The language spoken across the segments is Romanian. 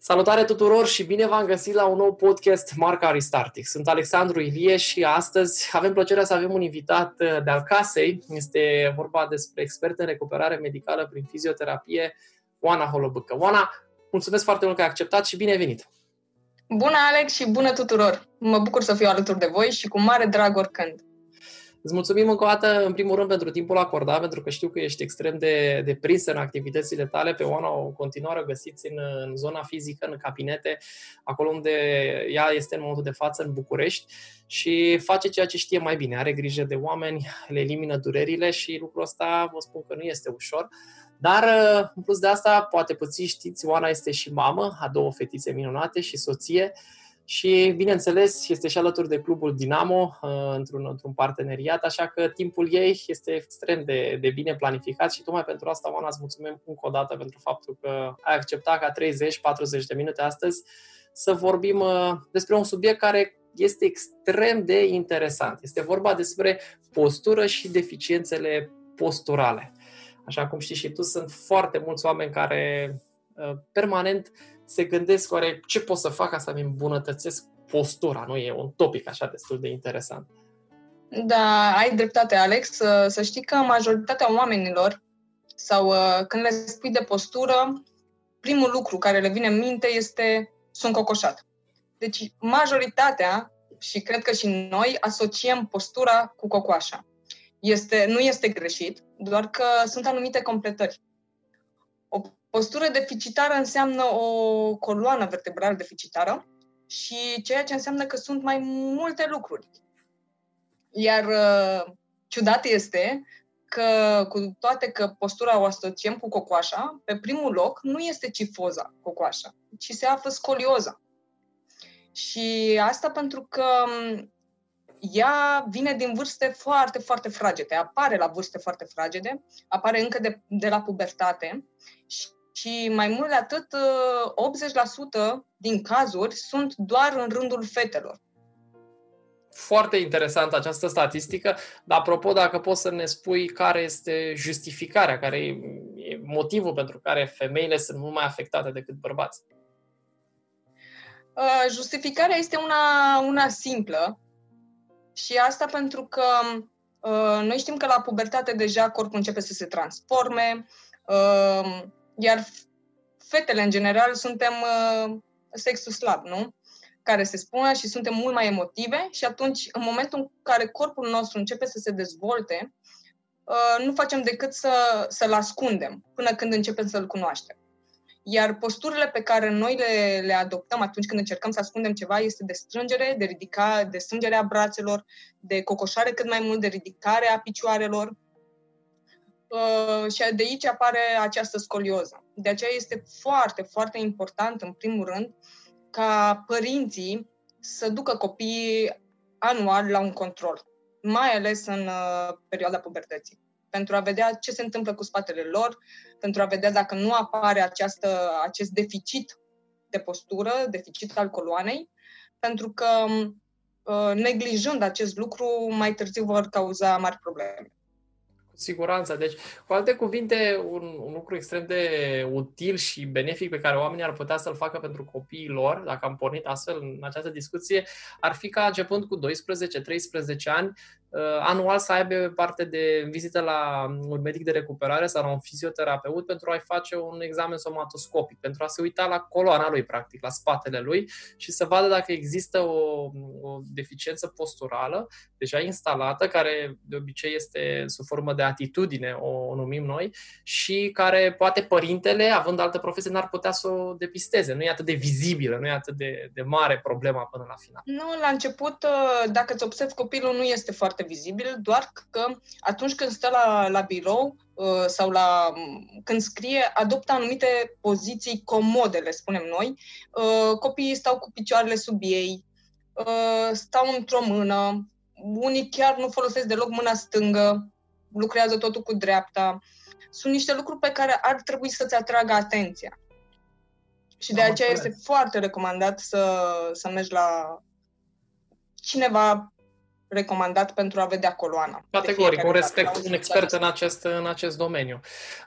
Salutare tuturor și bine v-am găsit la un nou podcast Marca Aristartic. Sunt Alexandru Ilie și astăzi avem plăcerea să avem un invitat uh, de al casei. Este vorba despre expert în recuperare medicală prin fizioterapie, Oana Holobâcă. Oana, mulțumesc foarte mult că ai acceptat și bine ai venit! Bună, Alex, și bună tuturor! Mă bucur să fiu alături de voi și cu mare drag oricând. Îți mulțumim încă o dată, în primul rând, pentru timpul acordat, pentru că știu că ești extrem de, de prins în activitățile tale. Pe Oana o continuare găsiți în, în zona fizică, în cabinete, acolo unde ea este în momentul de față, în București, și face ceea ce știe mai bine. Are grijă de oameni, le elimină durerile și lucrul ăsta, vă spun că nu este ușor. Dar, în plus de asta, poate puțin știți, Oana este și mamă, a două fetițe minunate și soție și, bineînțeles, este și alături de clubul Dinamo uh, într-un, într-un parteneriat, așa că timpul ei este extrem de, de bine planificat și tocmai pentru asta, Oana, îți mulțumim încă o dată pentru faptul că ai acceptat ca 30-40 de minute astăzi să vorbim uh, despre un subiect care este extrem de interesant. Este vorba despre postură și deficiențele posturale. Așa cum știi și tu, sunt foarte mulți oameni care uh, permanent se gândesc oare ce pot să fac ca să-mi îmbunătățesc postura. Nu e un topic așa destul de interesant. Da, ai dreptate, Alex. Să, să știi că majoritatea oamenilor sau uh, când le spui de postură, primul lucru care le vine în minte este sunt cocoșat. Deci majoritatea, și cred că și noi, asociem postura cu cocoașa. Este, nu este greșit, doar că sunt anumite completări. O Postură deficitară înseamnă o coloană vertebrală deficitară și ceea ce înseamnă că sunt mai multe lucruri. Iar uh, ciudat este că, cu toate că postura o asociem cu cocoașa, pe primul loc nu este cifoza cocoașa, ci se află scolioza. Și asta pentru că um, ea vine din vârste foarte, foarte fragede, apare la vârste foarte fragede, apare încă de, de la pubertate și mai mult de atât, 80% din cazuri sunt doar în rândul fetelor. Foarte interesantă această statistică, dar apropo, dacă poți să ne spui care este justificarea, care e motivul pentru care femeile sunt mult mai afectate decât bărbații. Uh, justificarea este una, una simplă și asta pentru că uh, noi știm că la pubertate deja corpul începe să se transforme, uh, iar fetele, în general, suntem uh, sexul slab, nu? Care se spune și suntem mult mai emotive și atunci, în momentul în care corpul nostru începe să se dezvolte, uh, nu facem decât să, să-l ascundem până când începem să-l cunoaștem. Iar posturile pe care noi le, le adoptăm atunci când încercăm să ascundem ceva este de strângere, de ridica, de strângere a brațelor, de cocoșare cât mai mult, de ridicare a picioarelor, Uh, și de aici apare această scolioză. De aceea este foarte, foarte important, în primul rând, ca părinții să ducă copiii anual la un control, mai ales în uh, perioada pubertății, pentru a vedea ce se întâmplă cu spatele lor, pentru a vedea dacă nu apare această, acest deficit de postură, deficit al coloanei, pentru că uh, neglijând acest lucru, mai târziu vor cauza mari probleme siguranță. Deci, cu alte cuvinte, un, un lucru extrem de util și benefic pe care oamenii ar putea să-l facă pentru copiii lor, dacă am pornit astfel în această discuție, ar fi ca începând cu 12-13 ani Uh, anual să aibă parte de vizită la un medic de recuperare sau la un fizioterapeut pentru a-i face un examen somatoscopic, pentru a se uita la coloana lui, practic, la spatele lui și să vadă dacă există o, o deficiență posturală deja instalată, care de obicei este sub formă de atitudine, o, o numim noi, și care poate părintele, având altă profesie, n-ar putea să o depisteze. Nu e atât de vizibilă, nu e atât de, de mare problema până la final. Nu, la început, uh, dacă îți observi copilul, nu este foarte foarte vizibil, doar că atunci când stă la, la birou uh, sau la, când scrie, adoptă anumite poziții comode, le spunem noi. Uh, copiii stau cu picioarele sub ei, uh, stau într-o mână, unii chiar nu folosesc deloc mâna stângă, lucrează totul cu dreapta. Sunt niște lucruri pe care ar trebui să-ți atragă atenția. Și de aceea este foarte recomandat să, să mergi la cineva recomandat pentru a vedea coloana. Categoric, un respect, un expert în acest, în acest domeniu.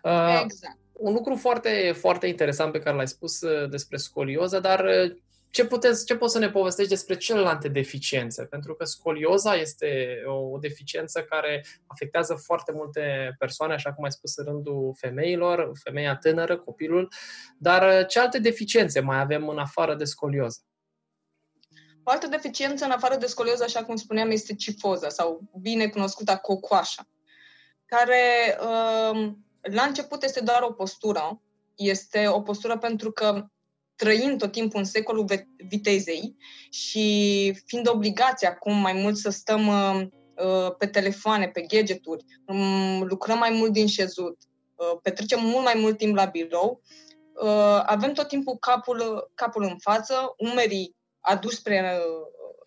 Uh, exact. un lucru foarte, foarte interesant pe care l-ai spus uh, despre scolioză, dar uh, ce, puteți, ce poți să ne povestești despre celelalte deficiențe? Pentru că scolioza este o deficiență care afectează foarte multe persoane, așa cum ai spus în rândul femeilor, femeia tânără, copilul, dar uh, ce alte deficiențe mai avem în afară de scolioză? O altă deficiență în afară de scolioză, așa cum spuneam, este cifoza sau bine cunoscuta cocoașa, care la început este doar o postură, este o postură pentru că trăind tot timpul în secolul vitezei și fiind obligați acum mai mult să stăm uh, uh, pe telefoane, pe gadgeturi, um, lucrăm mai mult din șezut, uh, petrecem mult mai mult timp la birou, avem tot timpul capul, capul în față, umerii aduși spre,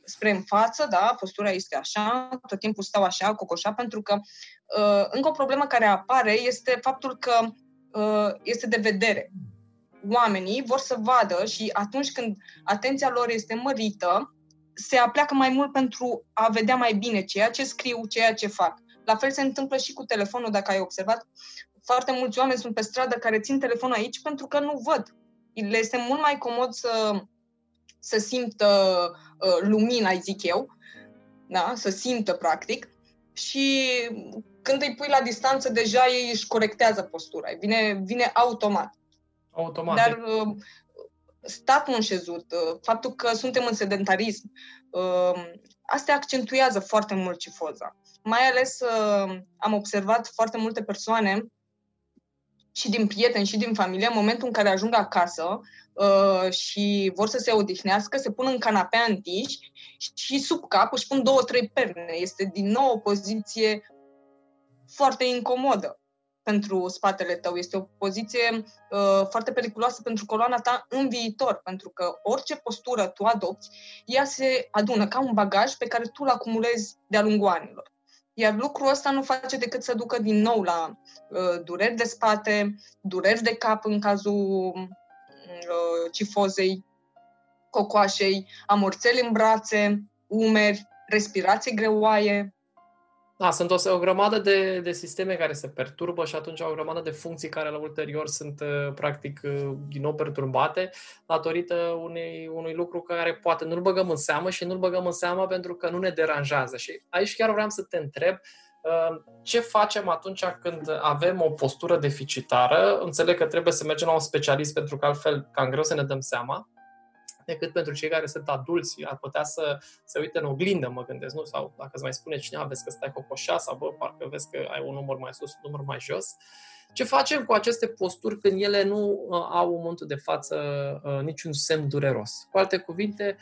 spre în față, da, postura este așa, tot timpul stau așa, cocoșa, pentru că încă o problemă care apare este faptul că este de vedere oamenii vor să vadă și atunci când atenția lor este mărită, se apleacă mai mult pentru a vedea mai bine ceea ce scriu, ceea ce fac. La fel se întâmplă și cu telefonul, dacă ai observat. Foarte mulți oameni sunt pe stradă care țin telefonul aici pentru că nu văd. Le este mult mai comod să, să simtă uh, lumina, zic eu, da? să simtă practic, și când îi pui la distanță, deja ei își corectează postura, vine, vine automat. Automat. Dar uh, statul înșezut, uh, faptul că suntem în sedentarism, uh, astea accentuează foarte mult cifoza. Mai ales am observat foarte multe persoane și din prieteni și din familie, în momentul în care ajung acasă uh, și vor să se odihnească, se pun în canapea întiși și sub cap își pun două, trei perne. Este din nou o poziție foarte incomodă pentru spatele tău. Este o poziție uh, foarte periculoasă pentru coloana ta în viitor, pentru că orice postură tu adopți, ea se adună ca un bagaj pe care tu îl acumulezi de-a lungul anilor. Iar lucrul ăsta nu face decât să ducă din nou la uh, dureri de spate, dureri de cap în cazul uh, cifozei, cocoașei, amorțeli în brațe, umeri, respirație greoaie, da, sunt o, o grămadă de, de sisteme care se perturbă și atunci au o grămadă de funcții care la ulterior sunt uh, practic uh, din nou perturbate datorită unei, unui lucru care poate nu-l băgăm în seamă și nu-l băgăm în seamă pentru că nu ne deranjează. Și aici chiar vreau să te întreb uh, ce facem atunci când avem o postură deficitară? Înțeleg că trebuie să mergem la un specialist pentru că altfel cam greu să ne dăm seama decât pentru cei care sunt adulți, ar putea să se uite în oglindă, mă gândesc, nu? Sau dacă îți mai spune cineva, vezi că stai cocoșa sau bă, parcă vezi că ai un număr mai sus, un număr mai jos. Ce facem cu aceste posturi când ele nu uh, au în momentul de față uh, niciun semn dureros? Cu alte cuvinte,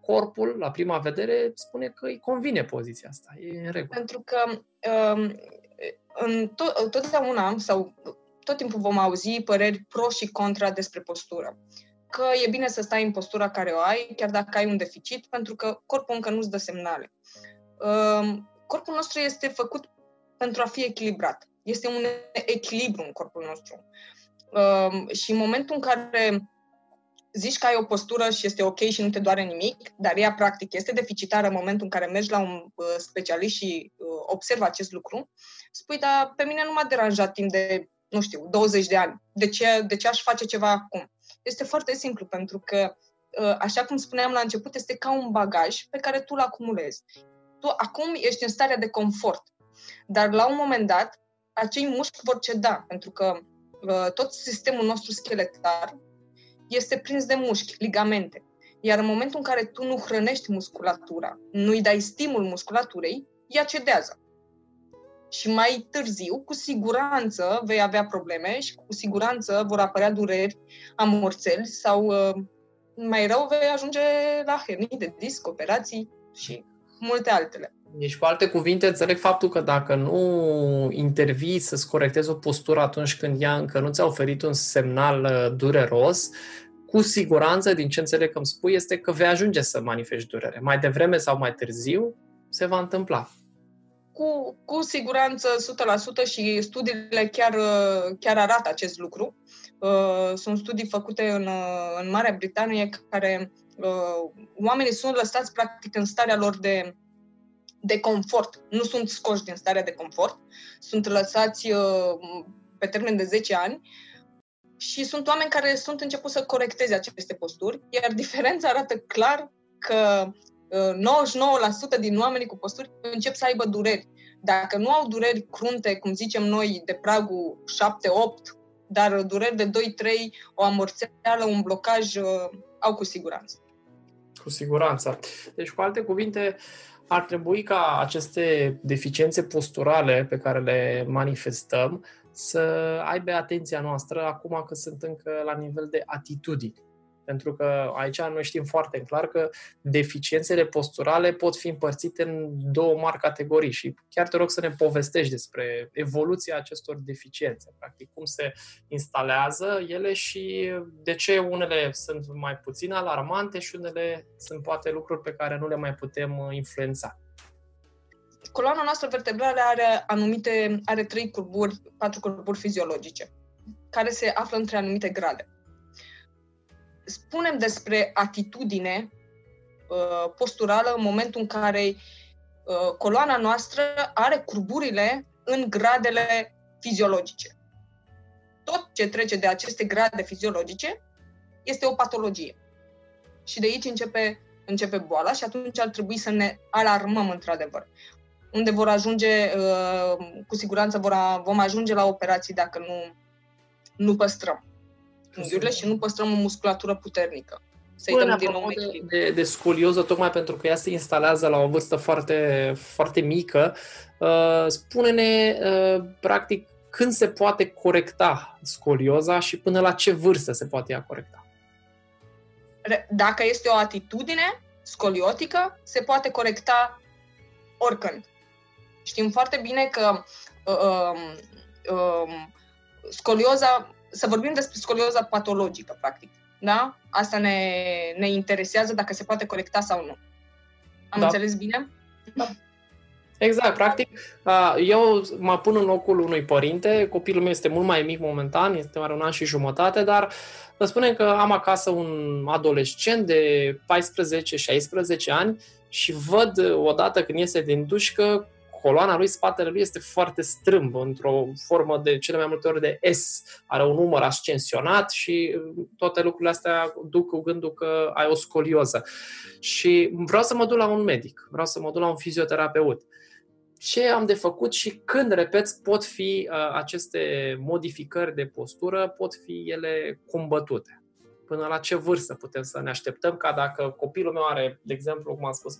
corpul, la prima vedere, spune că îi convine poziția asta, e în regulă. Pentru că um, în to- totdeauna sau tot timpul vom auzi păreri pro și contra despre postură că e bine să stai în postura care o ai, chiar dacă ai un deficit, pentru că corpul încă nu-ți dă semnale. Ehm, corpul nostru este făcut pentru a fi echilibrat. Este un echilibru în corpul nostru. Ehm, și în momentul în care zici că ai o postură și este ok și nu te doare nimic, dar ea practic este deficitară în momentul în care mergi la un uh, specialist și uh, observă acest lucru, spui, dar pe mine nu m-a deranjat timp de, nu știu, 20 de ani. De ce, de ce aș face ceva acum? Este foarte simplu, pentru că, ă, așa cum spuneam la început, este ca un bagaj pe care tu îl acumulezi. Tu acum ești în starea de confort, dar la un moment dat, acei mușchi vor ceda, pentru că ă, tot sistemul nostru scheletar este prins de mușchi, ligamente. Iar în momentul în care tu nu hrănești musculatura, nu-i dai stimul musculaturii, ea cedează și mai târziu, cu siguranță, vei avea probleme și cu siguranță vor apărea dureri, amorțeli sau uh, mai rău vei ajunge la hernii de disc, operații și multe altele. Deci, cu alte cuvinte, înțeleg faptul că dacă nu intervii să-ți corectezi o postură atunci când ea încă nu ți-a oferit un semnal uh, dureros, cu siguranță, din ce înțeleg că îmi spui, este că vei ajunge să manifesti durere. Mai devreme sau mai târziu se va întâmpla cu, cu siguranță 100% și studiile chiar, chiar arată acest lucru. Uh, sunt studii făcute în, în Marea Britanie care uh, oamenii sunt lăsați practic în starea lor de, de confort. Nu sunt scoși din starea de confort, sunt lăsați uh, pe termen de 10 ani și sunt oameni care sunt început să corecteze aceste posturi, iar diferența arată clar că 99% din oamenii cu posturi încep să aibă dureri. Dacă nu au dureri crunte, cum zicem noi, de pragul 7-8, dar dureri de 2-3, o amorțeală, un blocaj, au cu siguranță. Cu siguranță. Deci, cu alte cuvinte, ar trebui ca aceste deficiențe posturale pe care le manifestăm să aibă atenția noastră acum că sunt încă la nivel de atitudini. Pentru că aici noi știm foarte clar că deficiențele posturale pot fi împărțite în două mari categorii și chiar te rog să ne povestești despre evoluția acestor deficiențe, practic cum se instalează ele și de ce unele sunt mai puțin alarmante și unele sunt poate lucruri pe care nu le mai putem uh, influența. Coloana noastră vertebrală are anumite, are trei curburi, patru curburi fiziologice, care se află între anumite grade spunem despre atitudine uh, posturală în momentul în care uh, coloana noastră are curburile în gradele fiziologice. Tot ce trece de aceste grade fiziologice este o patologie. Și de aici începe, începe boala și atunci ar trebui să ne alarmăm într-adevăr. Unde vor ajunge, uh, cu siguranță vor, vom ajunge la operații dacă nu, nu păstrăm unghiurile și nu păstrăm o musculatură puternică. Să-i dăm din nou de, de, de scolioză, tocmai pentru că ea se instalează la o vârstă foarte, foarte mică, uh, spune-ne, uh, practic, când se poate corecta scolioza și până la ce vârstă se poate ea corecta? Dacă este o atitudine scoliotică, se poate corecta oricând. Știm foarte bine că uh, uh, scolioza să vorbim despre scolioza patologică, practic. Da? Asta ne, ne interesează dacă se poate corecta sau nu. Am da. înțeles bine? Da. Exact, practic, eu mă pun în locul unui părinte, copilul meu este mult mai mic momentan, este are un an și jumătate, dar vă spunem că am acasă un adolescent de 14-16 ani și văd odată când iese din duș că coloana lui, spatele lui este foarte strâmb, într-o formă de cele mai multe ori de S. Are un număr ascensionat și uh, toate lucrurile astea duc cu gândul că ai o scolioză. Și vreau să mă duc la un medic, vreau să mă duc la un fizioterapeut. Ce am de făcut și când, repet, pot fi uh, aceste modificări de postură, pot fi ele combătute până la ce vârstă putem să ne așteptăm ca dacă copilul meu are, de exemplu, cum am spus, 14-16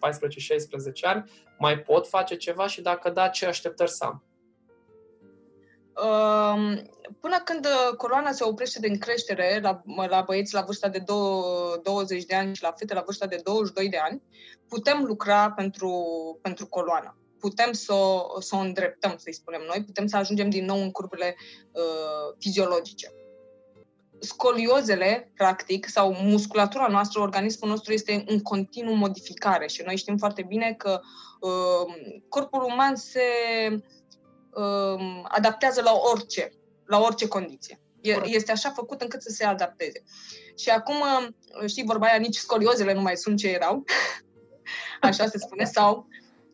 ani, mai pot face ceva și dacă da, ce așteptări să am? Um, până când coloana se oprește din creștere la, la băieți la vârsta de 20 de ani și la fete la vârsta de 22 de ani, putem lucra pentru, pentru coloană. Putem să o, să o îndreptăm, să-i spunem noi, putem să ajungem din nou în curbele uh, fiziologice scoliozele, practic, sau musculatura noastră, organismul nostru este în continuu modificare și noi știm foarte bine că uh, corpul uman se uh, adaptează la orice, la orice condiție. Este așa făcut încât să se adapteze. Și acum, uh, știi, vorba aia, nici scoliozele nu mai sunt ce erau, așa se spune, sau,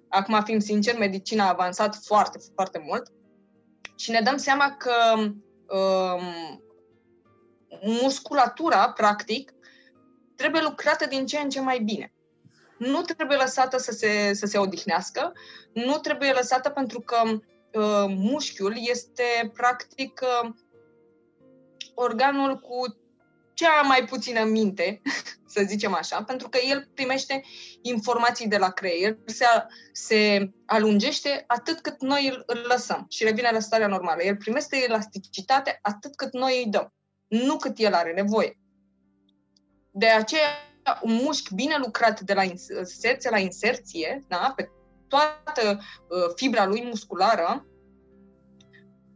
acum fim sinceri, medicina a avansat foarte, foarte mult și ne dăm seama că um, musculatura, practic, trebuie lucrată din ce în ce mai bine. Nu trebuie lăsată să se, să se odihnească, nu trebuie lăsată pentru că uh, mușchiul este, practic, uh, organul cu cea mai puțină minte, să zicem așa, pentru că el primește informații de la creier, se, se alungește atât cât noi îl, îl lăsăm și revine la starea normală. El primește elasticitate atât cât noi îi dăm nu cât el are nevoie. De aceea, un mușchi bine lucrat de la inserție la inserție, da, pe toată uh, fibra lui musculară,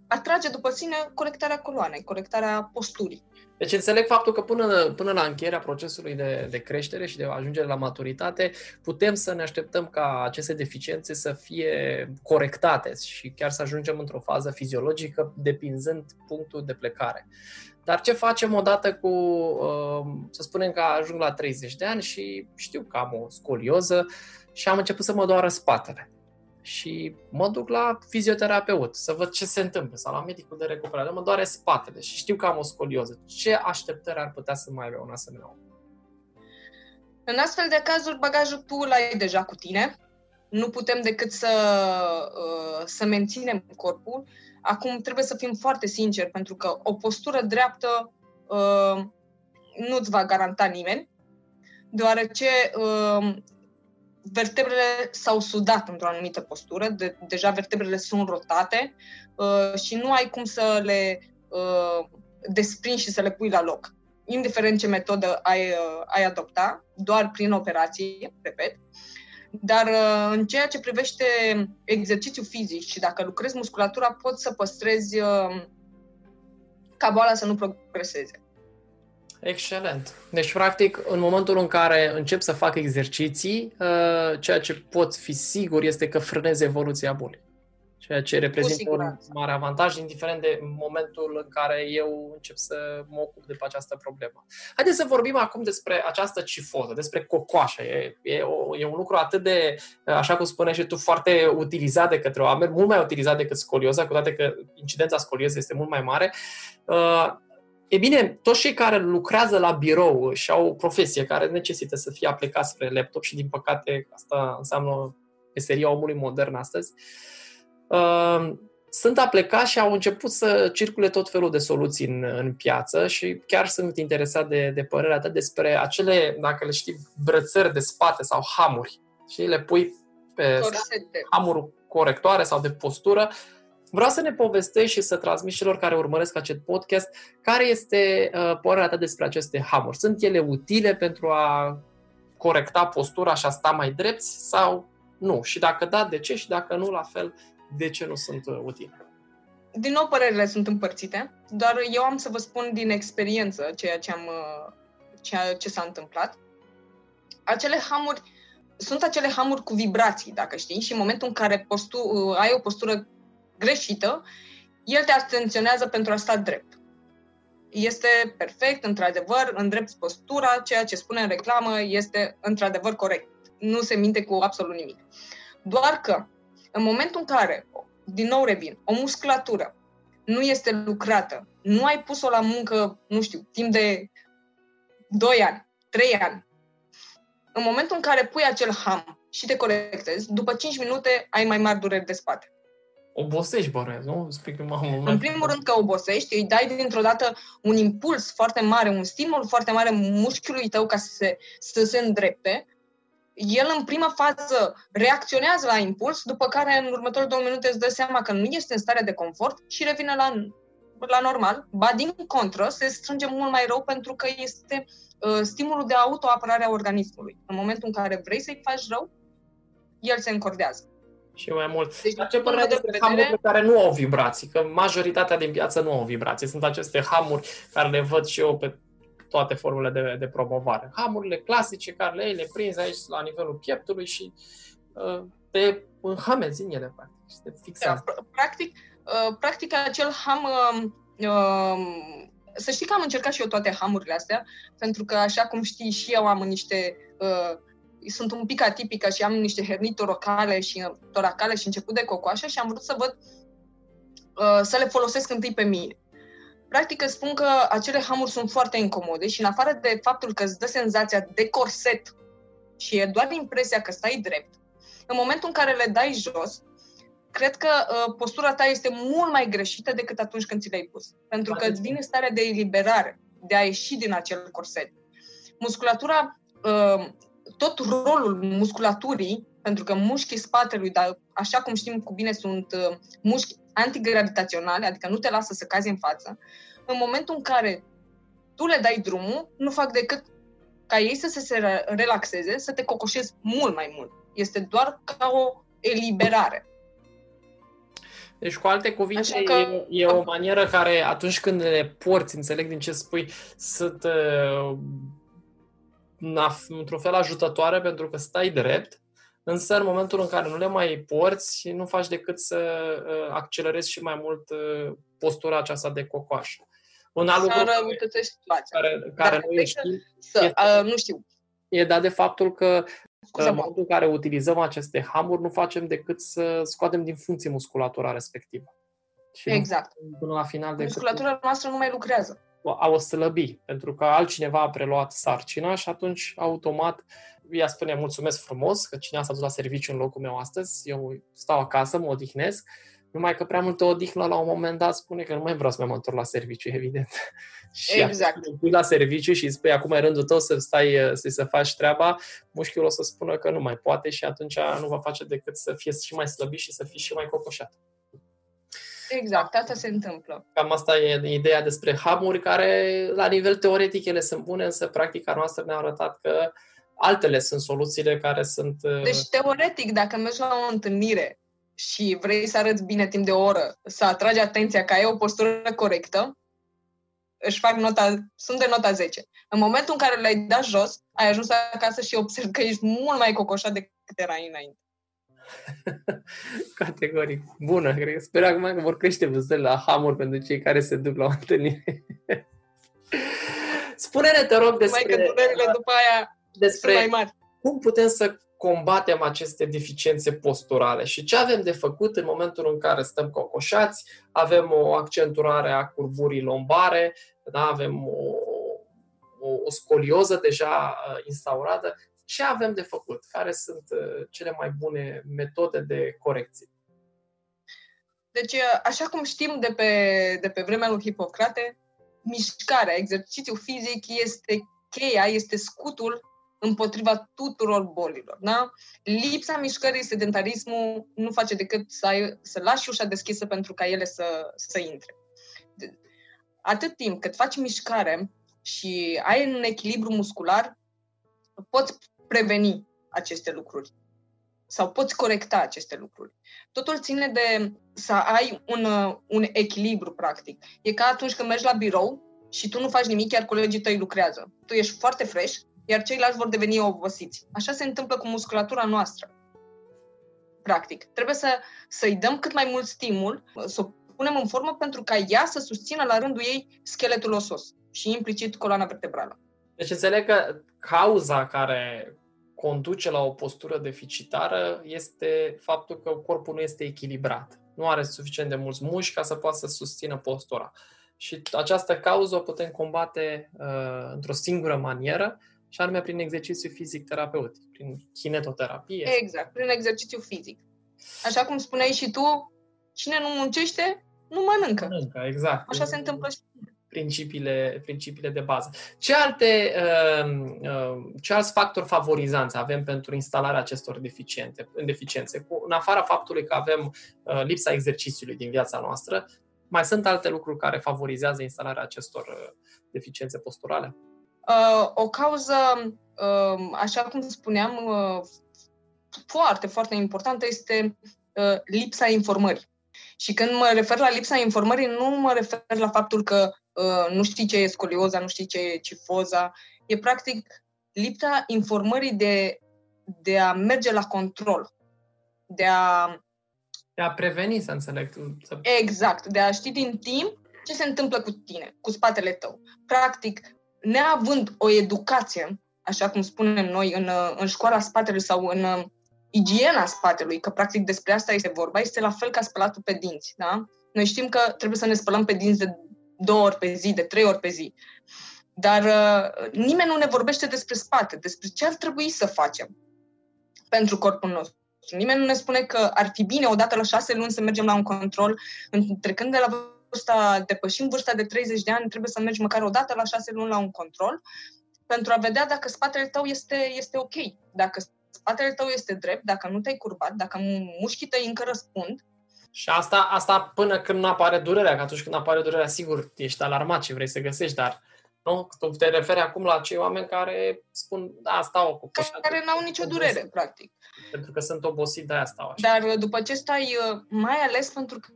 atrage după sine corectarea coloanei, corectarea posturii. Deci înțeleg faptul că până, până la încheierea procesului de, de creștere și de ajungere la maturitate, putem să ne așteptăm ca aceste deficiențe să fie corectate și chiar să ajungem într-o fază fiziologică, depinzând punctul de plecare. Dar ce facem odată cu, uh, să spunem că ajung la 30 de ani și știu că am o scolioză și am început să mă doară spatele. și mă duc la fizioterapeut să văd ce se întâmplă sau la medicul de recuperare. Mă doare spatele și știu că am o scolioză. Ce așteptări ar putea să mai avea un asemenea om? În astfel de cazuri, bagajul tu l ai deja cu tine. Nu putem decât să, uh, să menținem corpul. Acum trebuie să fim foarte sinceri, pentru că o postură dreaptă uh, nu-ți va garanta nimeni, deoarece uh, vertebrele s-au sudat într-o anumită postură, de, deja vertebrele sunt rotate uh, și nu ai cum să le uh, desprinzi și să le pui la loc. Indiferent ce metodă ai, uh, ai adopta, doar prin operație, repet. Dar uh, în ceea ce privește exercițiul fizic și dacă lucrezi musculatura, poți să păstrezi uh, ca boala să nu progreseze. Excelent. Deci, practic, în momentul în care încep să fac exerciții, uh, ceea ce pot fi sigur este că frânez evoluția bolii. Ceea ce reprezintă un mare avantaj, indiferent de momentul în care eu încep să mă ocup de această problemă. Haideți să vorbim acum despre această cifoză, despre cocoașă. E, e, o, e un lucru atât de, așa cum spuneai și tu, foarte utilizat de către oameni, mult mai utilizat decât scolioza, cu toate că incidența scoliozei este mult mai mare. Uh, E bine, toți cei care lucrează la birou și au o profesie care necesită să fie aplicați spre laptop și, din păcate, asta înseamnă meseria omului modern astăzi, uh, sunt aplicați și au început să circule tot felul de soluții în, în piață și chiar sunt interesat de, de părerea ta despre acele, dacă le știi, brățări de spate sau hamuri. Și le pui pe hamuri corectoare sau de postură Vreau să ne povestești și să transmiți celor care urmăresc acest podcast care este uh, părerea ta despre aceste hamuri. Sunt ele utile pentru a corecta postura și a sta mai drept sau nu? Și dacă da, de ce? Și dacă nu, la fel, de ce nu sunt uh, utile? Din nou, părerile sunt împărțite, doar eu am să vă spun din experiență ceea ce, am, uh, ceea ce s-a întâmplat. Acele hamuri sunt acele hamuri cu vibrații, dacă știi, și în momentul în care postu, uh, ai o postură greșită, el te atenționează pentru a sta drept. Este perfect, într-adevăr, îndrepți postura, ceea ce spune în reclamă este într-adevăr corect. Nu se minte cu absolut nimic. Doar că, în momentul în care, din nou revin, o musculatură nu este lucrată, nu ai pus-o la muncă, nu știu, timp de 2 ani, 3 ani, în momentul în care pui acel ham și te corectezi, după 5 minute ai mai mari dureri de spate obosești, bănuiesc, nu? Spui că mamă, în primul rând că obosești, îi dai dintr-o dată un impuls foarte mare, un stimul foarte mare mușchiului tău ca să se, să se îndrepte. El în prima fază reacționează la impuls, după care în următoarele două minute îți dă seama că nu este în stare de confort și revine la, la normal. Ba din contră, se strânge mult mai rău pentru că este uh, stimulul de autoapărare a organismului. În momentul în care vrei să-i faci rău, el se încordează și mai mult. Deci, ce părere despre hamurile care nu au vibrații? Că majoritatea din piață nu au vibrații. Sunt aceste hamuri care le văd și eu pe toate formele de, de promovare. Hamurile clasice care le, le prinzi aici la nivelul pieptului și uh, te înhamezi în ele, practic. Și te fixează. Da, practic, uh, practic, acel ham... Uh, uh, să știi că am încercat și eu toate hamurile astea, pentru că, așa cum știi, și eu am niște uh, sunt un pic atipică și am niște hernii toracale și, toracale și început de cocoașă și am vrut să văd uh, să le folosesc întâi pe mine. Practic îți spun că acele hamuri sunt foarte incomode și în afară de faptul că îți dă senzația de corset și e doar impresia că stai drept, în momentul în care le dai jos, cred că uh, postura ta este mult mai greșită decât atunci când ți le-ai pus. Pentru că îți vine starea de eliberare, de a ieși din acel corset. Musculatura uh, tot rolul musculaturii, pentru că mușchii spatelui, dar așa cum știm cu bine, sunt uh, mușchi antigravitaționale, adică nu te lasă să cazi în față, în momentul în care tu le dai drumul, nu fac decât ca ei să se relaxeze, să te cocoșezi mult mai mult. Este doar ca o eliberare. Deci, cu alte cuvinte, că... e, e o manieră care, atunci când le porți, înțeleg din ce spui, să te într-un fel ajutătoare pentru că stai drept, însă în momentul în care nu le mai porți, nu faci decât să uh, accelerezi și mai mult uh, postura aceasta de cocoașă. Un alt lucru care, care nu, știu, să, este, uh, nu știu. E dat de faptul că Scuze, în momentul în care utilizăm aceste hamuri, nu facem decât să scoatem din funcție musculatura respectivă. Și exact. Până la final de Musculatura noastră nu mai lucrează. A o slăbi, pentru că altcineva a preluat sarcina și atunci, automat, ea spune mulțumesc frumos că cineva s-a dus la serviciu în locul meu astăzi, eu stau acasă, mă odihnesc, numai că prea multă odihnă la un moment dat spune că nu mai vreau să mă întorc la serviciu, evident. și exact. pui la serviciu și îi spui acum e rândul tău să stai să, să faci treaba, mușchiul o să spună că nu mai poate și atunci nu va face decât să fie și mai slăbit și să fie și mai cocoșat. Exact, asta se întâmplă. Cam asta e ideea despre hamuri, care la nivel teoretic ele sunt bune, însă practica noastră ne-a arătat că altele sunt soluțiile care sunt... Uh, deci, teoretic, dacă mergi la o întâlnire și vrei să arăți bine timp de o oră, să atragi atenția că ai o postură corectă, își fac nota, sunt de nota 10. În momentul în care le-ai dat jos, ai ajuns acasă și observi că ești mult mai cocoșat decât erai înainte. Categoric. Bună, cred. Sper acum că vor crește vânzările la hamur pentru cei care se duc la o întâlnire. Spune-ne, te rog, despre... Mai că durerile după aia despre mai mari. cum putem să combatem aceste deficiențe posturale și ce avem de făcut în momentul în care stăm cocoșați, avem o accenturare a curburii lombare, da? avem o, o, o scolioză deja uh, instaurată, ce avem de făcut? Care sunt uh, cele mai bune metode de corecție? Deci, uh, așa cum știm de pe, de pe vremea lui Hipocrate, mișcarea, exercițiul fizic este cheia, este scutul împotriva tuturor bolilor. Da? Lipsa mișcării, sedentarismul, nu face decât să, ai, să lași ușa deschisă pentru ca ele să, să intre. Atât timp cât faci mișcare și ai un echilibru muscular, poți preveni aceste lucruri sau poți corecta aceste lucruri. Totul ține de să ai un, un echilibru, practic. E ca atunci când mergi la birou și tu nu faci nimic, iar colegii tăi lucrează. Tu ești foarte fresh, iar ceilalți vor deveni obosiți. Așa se întâmplă cu musculatura noastră. Practic. Trebuie să, să-i dăm cât mai mult stimul, să o punem în formă pentru ca ea să susțină la rândul ei scheletul osos și implicit coloana vertebrală. Deci înțeleg că cauza care conduce la o postură deficitară este faptul că corpul nu este echilibrat. Nu are suficient de mulți mușchi ca să poată să susțină postura. Și această cauză o putem combate uh, într-o singură manieră, și anume prin exercițiu fizic terapeutic, prin kinetoterapie. Exact, prin exercițiu fizic. Așa cum spuneai și tu, cine nu muncește, nu mănâncă. Mănâncă, exact. Așa se întâmplă și principiile, principiile de bază. Ce, alte, uh, uh, ce alți factori favorizanți avem pentru instalarea acestor deficiente, deficiențe? În afara faptului că avem uh, lipsa exercițiului din viața noastră, mai sunt alte lucruri care favorizează instalarea acestor deficiențe posturale? O cauză, așa cum spuneam, foarte, foarte importantă este lipsa informării. Și când mă refer la lipsa informării, nu mă refer la faptul că uh, nu știi ce e scolioza, nu știi ce e cifoza. E practic lipsa informării de, de a merge la control, de a... De a preveni, să înțeleg. Să... Exact, de a ști din timp ce se întâmplă cu tine, cu spatele tău. Practic, neavând o educație, așa cum spunem noi, în, în școala spatelui sau în igiena spatelui, că practic despre asta este vorba, este la fel ca spălatul pe dinți. Da? Noi știm că trebuie să ne spălăm pe dinți de două ori pe zi, de trei ori pe zi. Dar uh, nimeni nu ne vorbește despre spate, despre ce ar trebui să facem pentru corpul nostru. Nimeni nu ne spune că ar fi bine odată la șase luni să mergem la un control, trecând de la vârsta, depășim vârsta de 30 de ani, trebuie să mergi măcar odată la șase luni la un control pentru a vedea dacă spatele tău este, este ok, dacă spatele tău este drept, dacă nu te-ai curbat, dacă mușchii tăi încă răspund. Și asta, asta până când nu apare durerea, că atunci când apare durerea, sigur, ești alarmat și vrei să găsești, dar nu? Tu te referi acum la cei oameni care spun, da, stau cu Care n-au nicio durere, obosit. practic. Pentru că sunt obosit, de-aia stau așa. Dar după ce stai, uh, mai ales pentru că,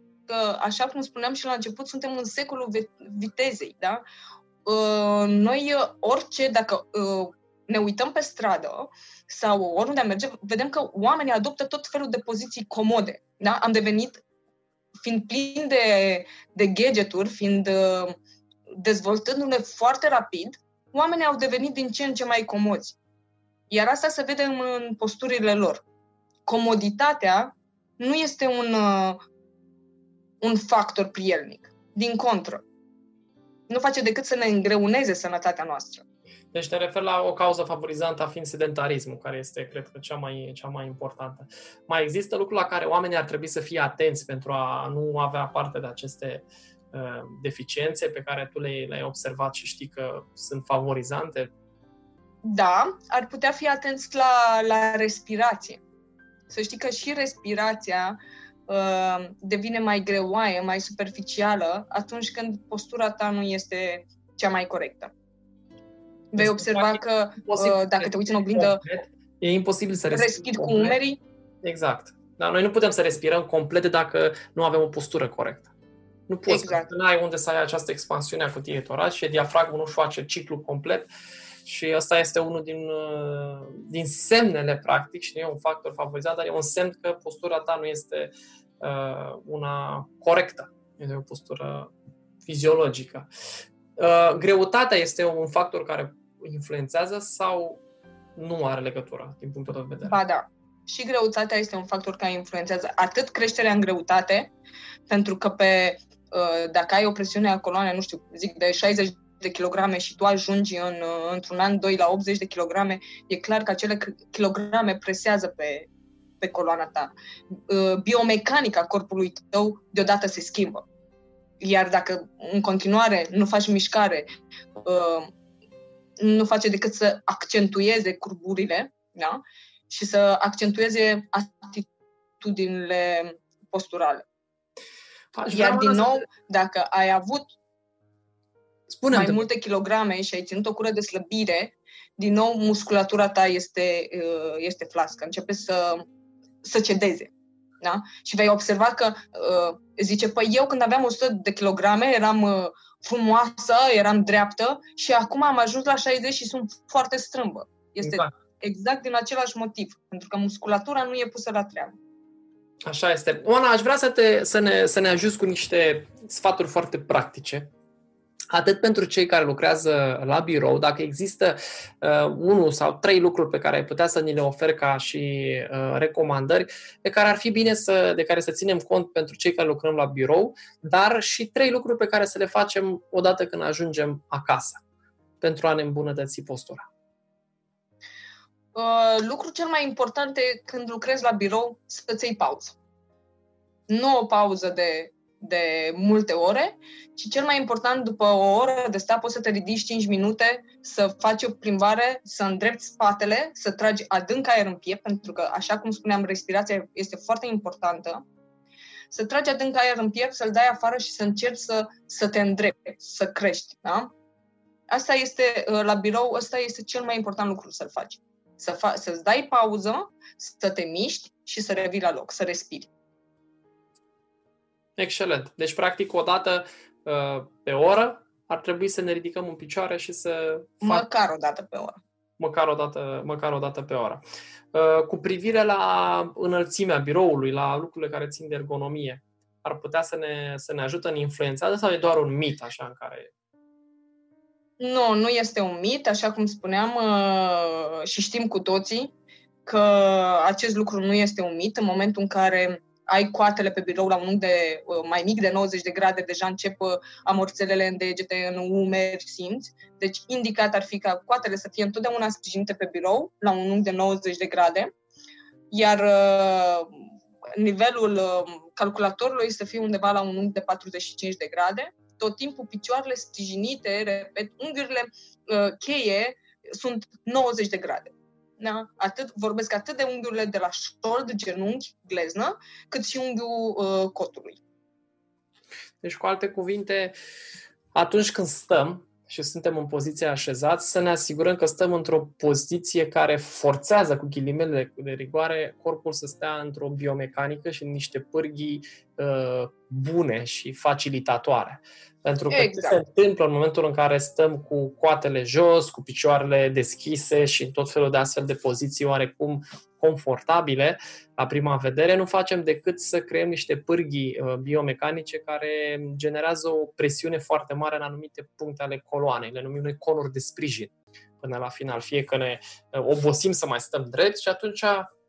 așa cum spuneam și la început, suntem în secolul vitezei, da? Uh, noi, uh, orice, dacă ne uităm pe stradă sau oriunde merge, vedem că oamenii adoptă tot felul de poziții comode. Da? Am devenit, fiind plin de, de gadgeturi, fiind uh, dezvoltându-ne foarte rapid, oamenii au devenit din ce în ce mai comozi. Iar asta se vede în, în posturile lor. Comoditatea nu este un, uh, un factor prielnic. Din contră. Nu face decât să ne îngreuneze sănătatea noastră. Deci te refer la o cauză favorizantă a fiind sedentarismul, care este, cred că, cea mai, cea mai importantă. Mai există lucruri la care oamenii ar trebui să fie atenți pentru a nu avea parte de aceste uh, deficiențe pe care tu le, le-ai observat și știi că sunt favorizante? Da, ar putea fi atenți la, la respirație. Să știi că și respirația uh, devine mai greoaie, mai superficială atunci când postura ta nu este cea mai corectă vei observa că uh, dacă te uiți în oglindă, e imposibil să respiri, respiri cu umerii. Exact. Dar noi nu putem să respirăm complet dacă nu avem o postură corectă. Nu poți, exact. nu ai unde să ai această expansiune a cutiei toracice, diafragmul nu-și face ciclu complet și ăsta este unul din, uh, din semnele, practic, și nu e un factor favorizat, dar e un semn că postura ta nu este uh, una corectă. Este o postură fiziologică. Uh, greutatea este un factor care influențează sau nu are legătură din punctul tău de vedere? Ba da. Și greutatea este un factor care influențează atât creșterea în greutate, pentru că pe, uh, dacă ai o presiune a coloanei, nu știu, zic de 60 de kilograme și tu ajungi în, uh, într-un an, doi la 80 de kilograme, e clar că acele kilograme presează pe, pe coloana ta. Biomecanica corpului tău deodată se schimbă. Iar dacă în continuare nu faci mișcare, uh, nu face decât să accentueze curburile da? și să accentueze atitudinile posturale. Iar din nou, dacă ai avut spune mai multe kilograme și ai ținut o cură de slăbire, din nou musculatura ta este, uh, este flască, începe să, să cedeze. Da? Și vei observa că uh, zice, păi eu când aveam 100 de kilograme eram uh, frumoasă, eram dreaptă și acum am ajuns la 60 și sunt foarte strâmbă. Este exact, exact din același motiv, pentru că musculatura nu e pusă la treabă. Așa este. Oana, aș vrea să, te, să, ne, să ne ajuți cu niște sfaturi foarte practice atât pentru cei care lucrează la birou, dacă există uh, unul sau trei lucruri pe care ai putea să ni le oferi ca și uh, recomandări, pe care ar fi bine să, de care să ținem cont pentru cei care lucrăm la birou, dar și trei lucruri pe care să le facem odată când ajungem acasă, pentru a ne îmbunătăți postura. Uh, lucrul cel mai important e când lucrezi la birou să-ți iei pauză. Nu o pauză de de multe ore și cel mai important, după o oră de stat, poți să te ridici 5 minute, să faci o plimbare, să îndrepti spatele, să tragi adânc aer în piept, pentru că, așa cum spuneam, respirația este foarte importantă, să tragi adânc aer în piept, să-l dai afară și să încerci să, să te îndrepti, să crești. Da? Asta este, uh, la birou, ăsta este cel mai important lucru să-l faci. Să fa- să-ți dai pauză, să te miști și să revii la loc, să respiri. Excelent. Deci, practic, o dată uh, pe oră ar trebui să ne ridicăm în picioare și să... Măcar o dată pe oră. Măcar o dată, măcar o dată pe oră. Uh, cu privire la înălțimea biroului, la lucrurile care țin de ergonomie, ar putea să ne, să ne ajută în influențează sau e doar un mit așa în care... Nu, nu este un mit, așa cum spuneam uh, și știm cu toții că acest lucru nu este un mit în momentul în care ai coatele pe birou la un unghi de uh, mai mic de 90 de grade, deja încep uh, amorțelele în degete, în umeri, simți. Deci indicat ar fi ca coatele să fie întotdeauna sprijinite pe birou la un unghi de 90 de grade, iar uh, nivelul calculatorului să fie undeva la un unghi de 45 de grade, tot timpul picioarele sprijinite, repet, unghiurile cheie sunt 90 de grade. Da? Atât, vorbesc atât de unghiurile de la șold, genunchi, gleznă, cât și unghiul uh, cotului. Deci, cu alte cuvinte, atunci când stăm și suntem în poziția așezați, să ne asigurăm că stăm într-o poziție care forțează cu ghilimele de rigoare corpul să stea într-o biomecanică și în niște pârghii uh, bune și facilitatoare. Pentru că exact. ce se întâmplă în momentul în care stăm cu coatele jos, cu picioarele deschise și în tot felul de astfel de poziții oarecum confortabile, la prima vedere, nu facem decât să creăm niște pârghii uh, biomecanice care generează o presiune foarte mare în anumite puncte ale coloanei, le numim noi conuri de sprijin. până la final. Fie că ne uh, obosim să mai stăm drept și atunci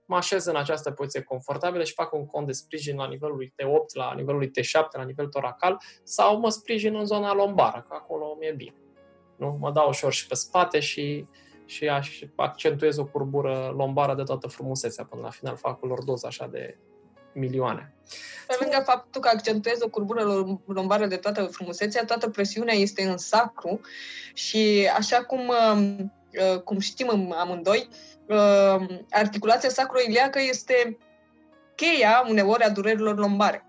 mă așez în această poziție confortabilă și fac un cont de sprijin la nivelul T8, la nivelul T7, la nivel toracal, sau mă sprijin în zona lombară, că acolo mi-e bine. Nu? Mă dau ușor și pe spate și, și aș, accentuez o curbură lombară de toată frumusețea. Până la final fac lor doză așa de milioane. Pe lângă faptul că accentuez o curbură lombară de toată frumusețea, toată presiunea este în sacru și așa cum, um, uh, cum știm amândoi, um, articulația sacroiliacă este cheia uneori a durerilor lombare.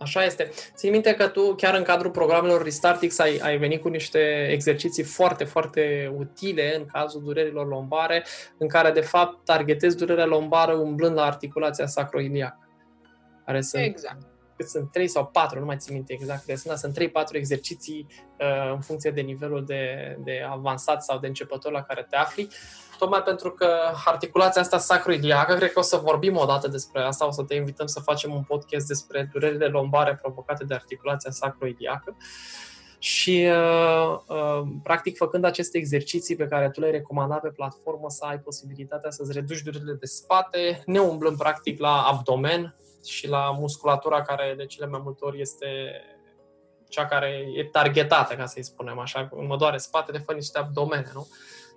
Așa este. Țin minte că tu, chiar în cadrul programelor Restartix, ai, ai venit cu niște exerciții foarte, foarte utile în cazul durerilor lombare, în care, de fapt, targetezi durerea lombară umblând la articulația sacroiliacă care sunt, exact. Cât sunt 3 sau 4, nu mai țin minte exact câte sunt, sunt 3-4 exerciții uh, în funcție de nivelul de, de avansat sau de începător la care te afli, tocmai pentru că articulația asta sacroiliacă, cred că o să vorbim o dată despre asta, o să te invităm să facem un podcast despre durerile lombare provocate de articulația sacroiliacă. Și, uh, uh, practic, făcând aceste exerciții pe care tu le-ai recomandat pe platformă, să ai posibilitatea să-ți reduci durerile de spate, ne umblăm, practic, la abdomen, și la musculatura care de cele mai multe ori este cea care e targetată, ca să-i spunem așa, mă doare spatele, fă niște abdomene, nu?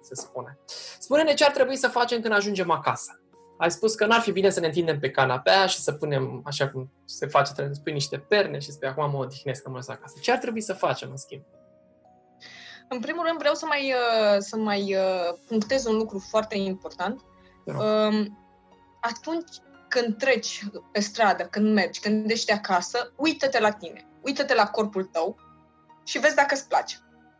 Se spune. Spune-ne ce ar trebui să facem când ajungem acasă. Ai spus că n-ar fi bine să ne întindem pe canapea și să punem, așa cum se face, trebuie să pui niște perne și spui, acum mă odihnesc că mă acasă. Ce ar trebui să facem, în schimb? În primul rând vreau să mai, uh, să mai uh, punctez un lucru foarte important. Um, atunci când treci pe stradă, când mergi, când ești acasă, uită-te la tine, uită-te la corpul tău și vezi dacă îți place.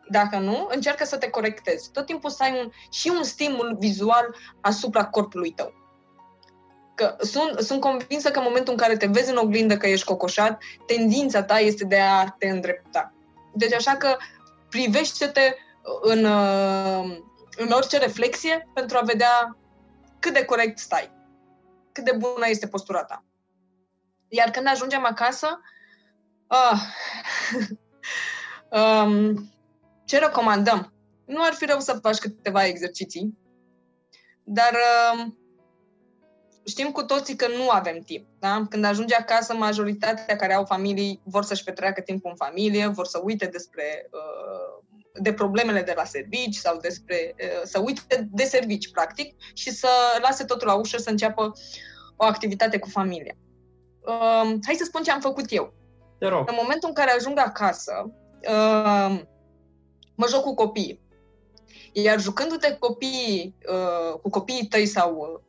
Dacă nu, încearcă să te corectezi. Tot timpul să ai un, și un stimul vizual asupra corpului tău. Că sunt, sunt convinsă că în momentul în care te vezi în oglindă că ești cocoșat, tendința ta este de a te îndrepta. Deci așa că privește-te în, în orice reflexie pentru a vedea cât de corect stai cât de bună este postura ta. Iar când ajungem acasă, uh, um, ce recomandăm? Nu ar fi rău să faci câteva exerciții, dar uh, știm cu toții că nu avem timp. Da? Când ajunge acasă, majoritatea care au familii vor să-și petreacă timpul în familie, vor să uite despre uh, de problemele de la servici sau despre uh, să uite de servici, practic, și să lase totul la ușă să înceapă o activitate cu familia. Uh, hai să spun ce am făcut eu. Te rog. În momentul în care ajung acasă, uh, mă joc cu copiii. Iar jucându-te cu copiii, uh, cu copiii tăi sau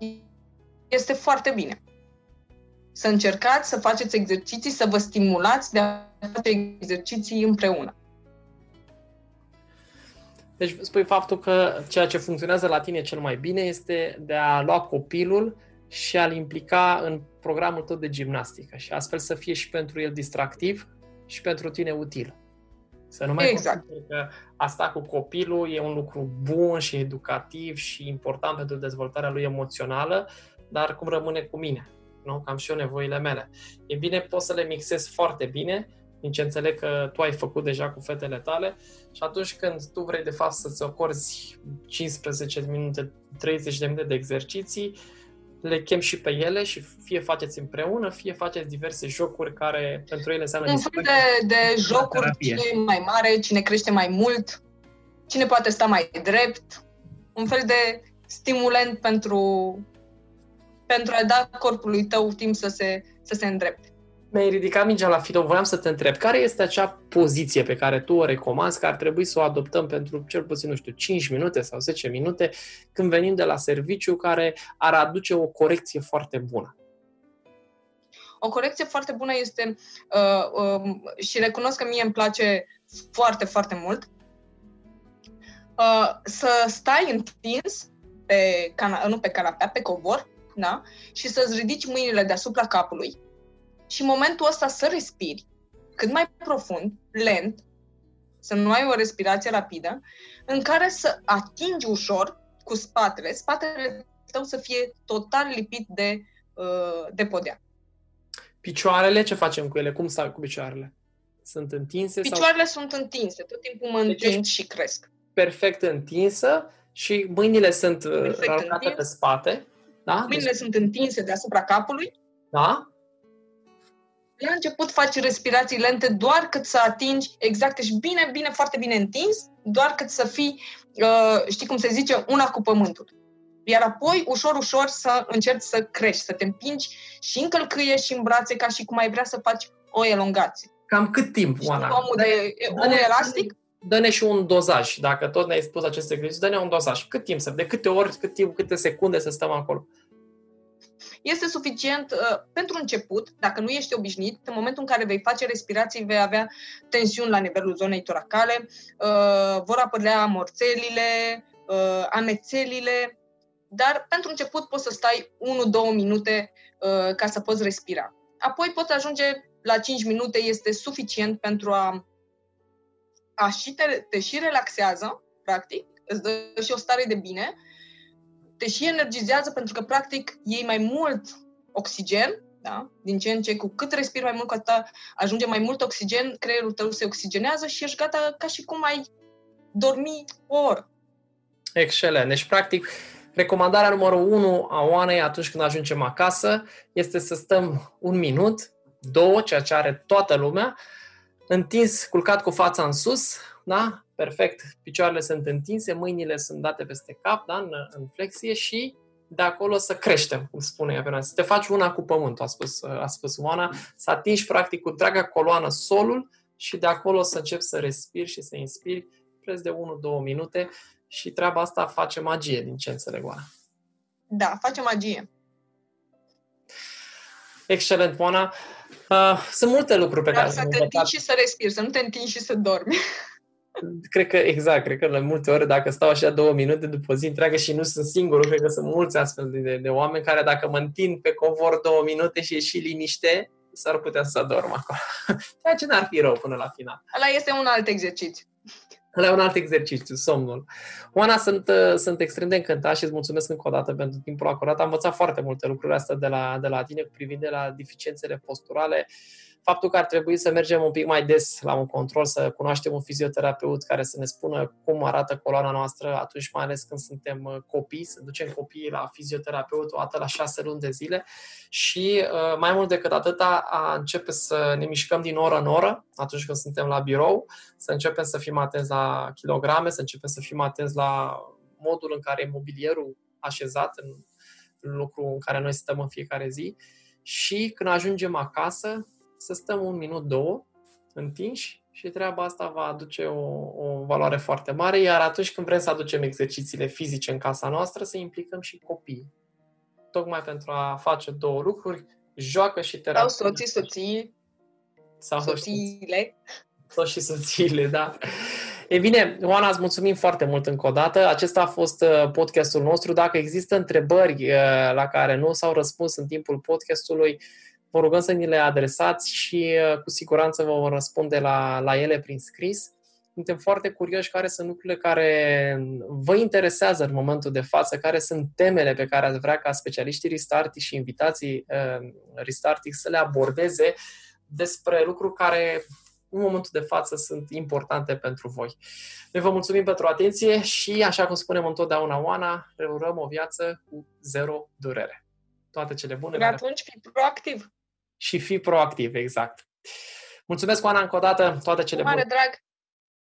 uh, este foarte bine. Să încercați să faceți exerciții, să vă stimulați de a face exerciții împreună. Deci spui faptul că ceea ce funcționează la tine cel mai bine este de a lua copilul și a-l implica în programul tău de gimnastică și astfel să fie și pentru el distractiv și pentru tine util. Să nu mai exact. că asta cu copilul e un lucru bun și educativ și important pentru dezvoltarea lui emoțională, dar cum rămâne cu mine? Nu? Cam și eu nevoile mele. E bine, poți să le mixez foarte bine din ce înțeleg că tu ai făcut deja cu fetele tale și atunci când tu vrei de fapt să-ți acorzi 15 minute, 30 de minute de exerciții, le chem și pe ele și fie faceți împreună, fie faceți diverse jocuri care pentru ele înseamnă Un fel de, de jocuri, terapie. cine e mai mare, cine crește mai mult, cine poate sta mai drept, un fel de stimulent pentru, pentru a da corpului tău timp să se, să se îndrepte mi-ai ridicat mingea la filă, voiam să te întreb, care este acea poziție pe care tu o recomanzi, că ar trebui să o adoptăm pentru cel puțin, nu știu, 5 minute sau 10 minute, când venim de la serviciu, care ar aduce o corecție foarte bună? O corecție foarte bună este, uh, uh, și recunosc că mie îmi place foarte, foarte mult, uh, să stai întins pe cana- nu pe canapea, pe covor, da? și să-ți ridici mâinile deasupra capului și în momentul ăsta să respiri cât mai profund, lent, să nu ai o respirație rapidă, în care să atingi ușor cu spatele, spatele tău să fie total lipit de, uh, de podea. Picioarele, ce facem cu ele? Cum stau cu picioarele? Sunt întinse? Picioarele sau... sunt întinse, tot timpul mă deci întind și cresc. Perfect întinsă și mâinile sunt uh, pe spate. Da? Mâinile deci... sunt întinse deasupra capului. Da? La început faci respirații lente doar cât să atingi exact, ești bine, bine, foarte bine întins, doar cât să fii, uh, știi cum se zice, una cu pământul. Iar apoi, ușor, ușor, să încerci să crești, să te împingi și în călcâie și în brațe, ca și cum ai vrea să faci o elongație. Cam cât timp, Oana? Omul, de, omul elastic? Dă-ne și un dozaj. Dacă tot ne-ai spus aceste exerciții, dă-ne un dozaj. Cât timp să, de câte ori, cât timp, câte secunde să stăm acolo? Este suficient uh, pentru început, dacă nu ești obișnuit, în momentul în care vei face respirații, vei avea tensiuni la nivelul zonei toracale, uh, vor apărea morțelile, uh, amețelile, dar pentru început poți să stai 1-2 minute uh, ca să poți respira. Apoi poți ajunge la 5 minute, este suficient pentru a, a și te, te și relaxează, practic, îți dă și o stare de bine, te și energizează pentru că, practic, iei mai mult oxigen, da? din ce în ce, cu cât respiri mai mult, cu atât ajunge mai mult oxigen, creierul tău se oxigenează și ești gata ca și cum ai dormi o oră. Excelent. Deci, practic, recomandarea numărul 1 a Oanei atunci când ajungem acasă este să stăm un minut, două, ceea ce are toată lumea, întins, culcat cu fața în sus, da? perfect, picioarele sunt întinse, mâinile sunt date peste cap, da? în, în flexie și de acolo să creștem, cum spune ea Să te faci una cu pământul, a spus, a spus Oana, să atingi practic cu întreaga coloană solul și de acolo să începi să respiri și să inspiri preț de 1-2 minute și treaba asta face magie, din ce înțeleg Oana. Da, face magie. Excelent, Oana. Uh, sunt multe lucruri pe Vreau care... să te întingi și să respiri, să nu te întingi și să dormi. Cred că, exact, cred că la multe ori, dacă stau așa două minute după zi întreagă și nu sunt singurul, cred că sunt mulți astfel de, de oameni care dacă mă întind pe covor două minute și e și liniște, s-ar putea să dorm acolo. Ceea ce n-ar fi rău până la final. Ăla este un alt exercițiu. Ăla e un alt exercițiu, somnul. Oana, sunt, uh, sunt extrem de încântat și îți mulțumesc încă o dată pentru timpul acordat. Am învățat foarte multe lucruri astea de la, de la tine privind de la deficiențele posturale. Uh, faptul că ar trebui să mergem un pic mai des la un control, să cunoaștem un fizioterapeut care să ne spună cum arată coloana noastră atunci, mai ales când suntem uh, copii, să ducem copiii la fizioterapeut o dată la șase luni de zile. Și uh, mai mult decât atâta a începe să ne mișcăm din oră în oră atunci când suntem la birou, să începem să fim atenți la kilograme, să începem să fim atenți la modul în care e mobilierul așezat în lucru în care noi stăm în fiecare zi. Și când ajungem acasă, să stăm un minut, două, întinși și treaba asta va aduce o, o valoare foarte mare, iar atunci când vrem să aducem exercițiile fizice în casa noastră, să implicăm și copiii. Tocmai pentru a face două lucruri, joacă și terapie. Sau soții, soții, sau soțiile. Sau și soțiile, da. E bine, Oana, îți mulțumim foarte mult încă o dată. Acesta a fost uh, podcastul nostru. Dacă există întrebări uh, la care nu s-au răspuns în timpul podcastului, vă rugăm să ni le adresați și uh, cu siguranță vă vom răspunde la, la ele prin scris. Suntem foarte curioși care sunt lucrurile care vă interesează în momentul de față, care sunt temele pe care ați vrea ca specialiștii Restartic și invitații uh, Restartic să le abordeze despre lucruri care în momentul de față sunt importante pentru voi. Noi vă mulțumim pentru atenție și, așa cum spunem întotdeauna, Oana, reurăm o viață cu zero durere. Toate cele bune. De atunci fiți proactiv și fi proactiv, exact. Mulțumesc, Oana, încă o dată, toate cele Mare bune. drag!